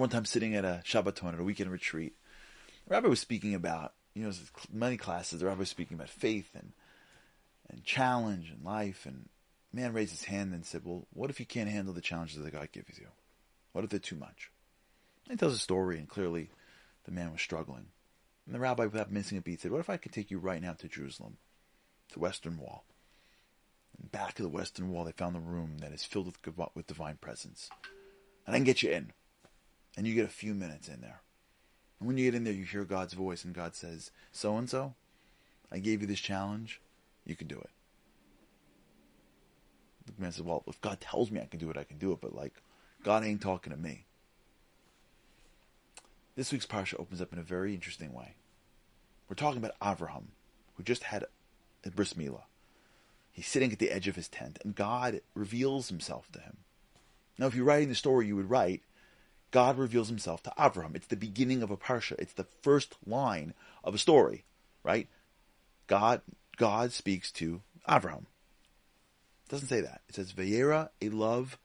remember one time sitting at a Shabbaton at a weekend retreat. The rabbi was speaking about, you know, many classes. The rabbi was speaking about faith and and challenge and life. And man raised his hand and said, "Well, what if you can't handle the challenges that God gives you? What if they're too much?" And he tells a story, and clearly, the man was struggling. And the rabbi, without missing a beat, said, "What if I could take you right now to Jerusalem, to Western Wall?" And back of the Western Wall, they found the room that is filled with with divine presence, and I can get you in, and you get a few minutes in there. And when you get in there, you hear God's voice, and God says, "So and so, I gave you this challenge you can do it. The man said, Well, if God tells me I can do it, I can do it, but like, God ain't talking to me. This week's parsha opens up in a very interesting way. We're talking about Avraham, who just had a bris milah. He's sitting at the edge of his tent, and God reveals himself to him. Now, if you're writing the story, you would write, God reveals himself to Avraham. It's the beginning of a parsha. It's the first line of a story, right? God God speaks to Avraham. It doesn't say that. It says Vayera Elav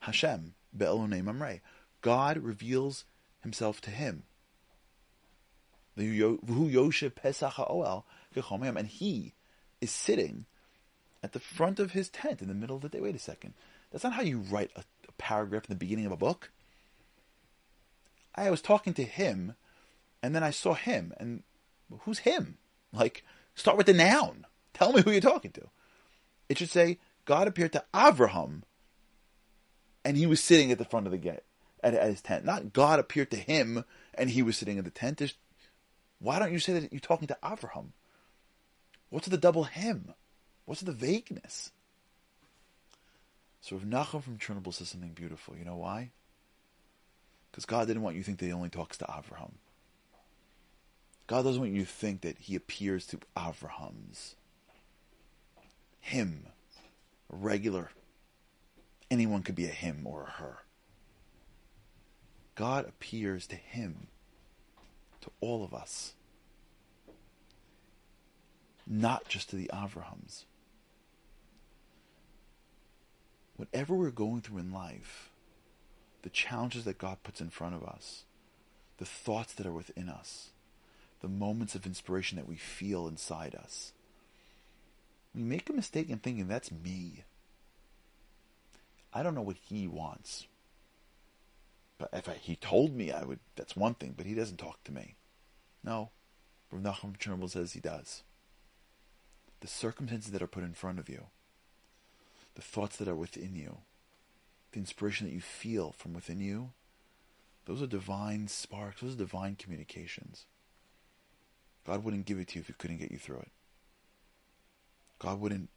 Hashem Be'elonei Mamre. God reveals himself to him. And he is sitting at the front of his tent in the middle of the day. Wait a second. That's not how you write a, a paragraph in the beginning of a book. I was talking to him, and then I saw him, and who's him? Like, Start with the noun. Tell me who you're talking to. It should say, God appeared to Avraham, and he was sitting at the front of the gate, at, at his tent. Not God appeared to him, and he was sitting in the tent. There's, why don't you say that you're talking to Avraham? What's the double him? What's the vagueness? So if Nachum from Chernobyl says something beautiful, you know why? Because God didn't want you to think that he only talks to Avraham. God doesn't want you to think that he appears to Avrahams. Him. Regular. Anyone could be a him or a her. God appears to him, to all of us, not just to the Avrahams. Whatever we're going through in life, the challenges that God puts in front of us, the thoughts that are within us, the moments of inspiration that we feel inside us. We make a mistake in thinking that's me. I don't know what he wants. But if I, he told me, I would. That's one thing. But he doesn't talk to me. No, Rav Nachum Chernobyl says he does. The circumstances that are put in front of you, the thoughts that are within you, the inspiration that you feel from within you, those are divine sparks. Those are divine communications. God wouldn't give it to you if He couldn't get you through it. God wouldn't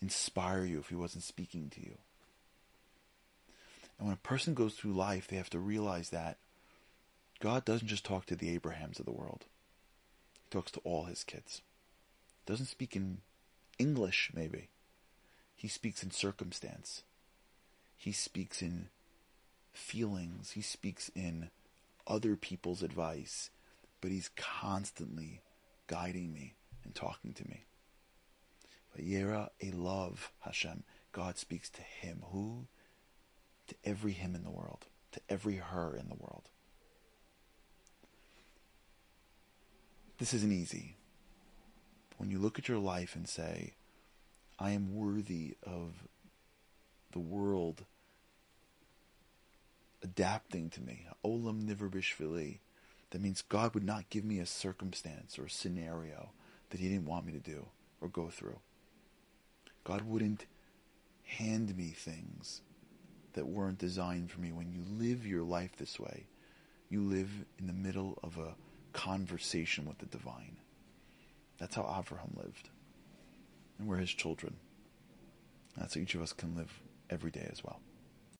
inspire you if He wasn't speaking to you. And when a person goes through life, they have to realize that God doesn't just talk to the Abrahams of the world. He talks to all his kids. Doesn't speak in English, maybe. He speaks in circumstance. He speaks in feelings. He speaks in other people's advice. But he's constantly guiding me and talking to me. Vayera Elav Hashem. God speaks to him. Who? To every him in the world. To every her in the world. This isn't easy. When you look at your life and say, I am worthy of the world adapting to me. Olam Niverbishvili. That means God would not give me a circumstance or a scenario that He didn't want me to do or go through. God wouldn't hand me things that weren't designed for me. When you live your life this way, you live in the middle of a conversation with the divine. That's how Avraham lived. And we're his children. That's how each of us can live every day as well.